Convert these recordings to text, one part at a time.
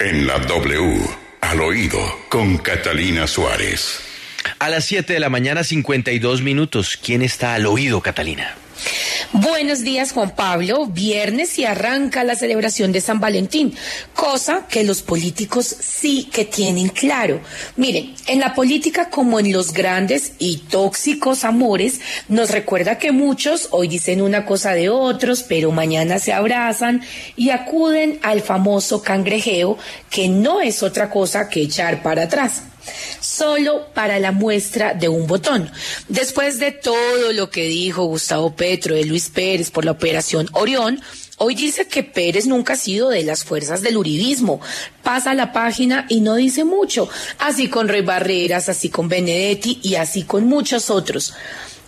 En la W, al oído, con Catalina Suárez. A las 7 de la mañana, 52 minutos. ¿Quién está al oído, Catalina? Buenos días, Juan Pablo. Viernes y arranca la celebración de San Valentín, cosa que los políticos sí que tienen claro. Miren, en la política como en los grandes y tóxicos amores, nos recuerda que muchos hoy dicen una cosa de otros, pero mañana se abrazan y acuden al famoso cangrejeo, que no es otra cosa que echar para atrás solo para la muestra de un botón. Después de todo lo que dijo Gustavo Petro de Luis Pérez por la operación Orión, Hoy dice que Pérez nunca ha sido de las fuerzas del uribismo. Pasa la página y no dice mucho. Así con Rey Barreras, así con Benedetti y así con muchos otros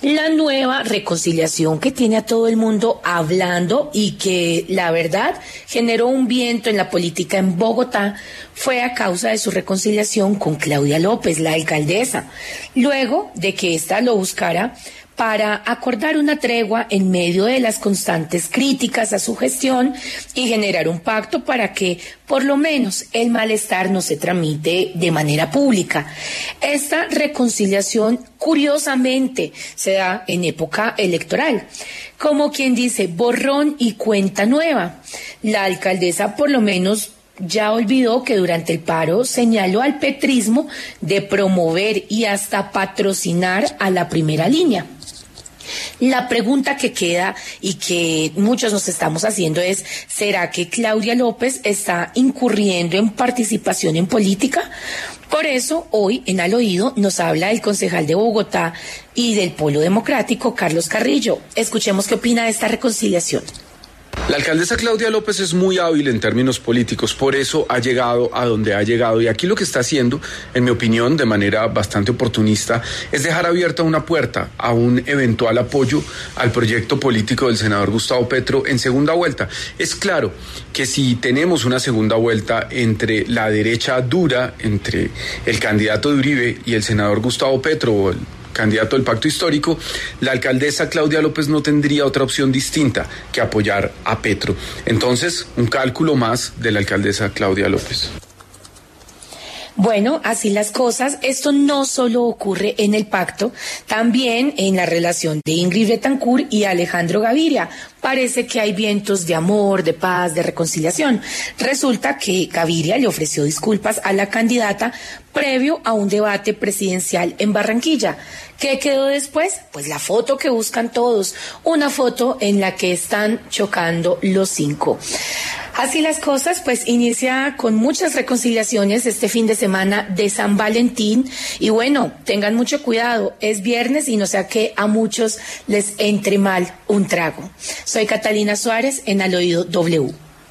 la nueva reconciliación que tiene a todo el mundo hablando y que la verdad generó un viento en la política en Bogotá fue a causa de su reconciliación con Claudia López, la alcaldesa, luego de que ésta lo buscara para acordar una tregua en medio de las constantes críticas a su gestión y generar un pacto para que por lo menos el malestar no se tramite de manera pública. Esta reconciliación curiosamente se da en época electoral, como quien dice borrón y cuenta nueva. La alcaldesa por lo menos ya olvidó que durante el paro señaló al petrismo de promover y hasta patrocinar a la primera línea. La pregunta que queda y que muchos nos estamos haciendo es, ¿será que Claudia López está incurriendo en participación en política? Por eso, hoy en Al Oído nos habla el concejal de Bogotá y del Polo Democrático, Carlos Carrillo. Escuchemos qué opina de esta reconciliación. La alcaldesa Claudia López es muy hábil en términos políticos, por eso ha llegado a donde ha llegado. Y aquí lo que está haciendo, en mi opinión, de manera bastante oportunista, es dejar abierta una puerta a un eventual apoyo al proyecto político del senador Gustavo Petro en segunda vuelta. Es claro que si tenemos una segunda vuelta entre la derecha dura, entre el candidato de Uribe y el senador Gustavo Petro, candidato del pacto histórico, la alcaldesa Claudia López no tendría otra opción distinta que apoyar a Petro. Entonces, un cálculo más de la alcaldesa Claudia López. Bueno, así las cosas. Esto no solo ocurre en el pacto, también en la relación de Ingrid Betancourt y Alejandro Gaviria. Parece que hay vientos de amor, de paz, de reconciliación. Resulta que Gaviria le ofreció disculpas a la candidata previo a un debate presidencial en Barranquilla. ¿Qué quedó después? Pues la foto que buscan todos, una foto en la que están chocando los cinco. Así las cosas, pues inicia con muchas reconciliaciones este fin de semana de San Valentín y bueno, tengan mucho cuidado, es viernes y no sea que a muchos les entre mal un trago. Soy Catalina Suárez en Al Oído W.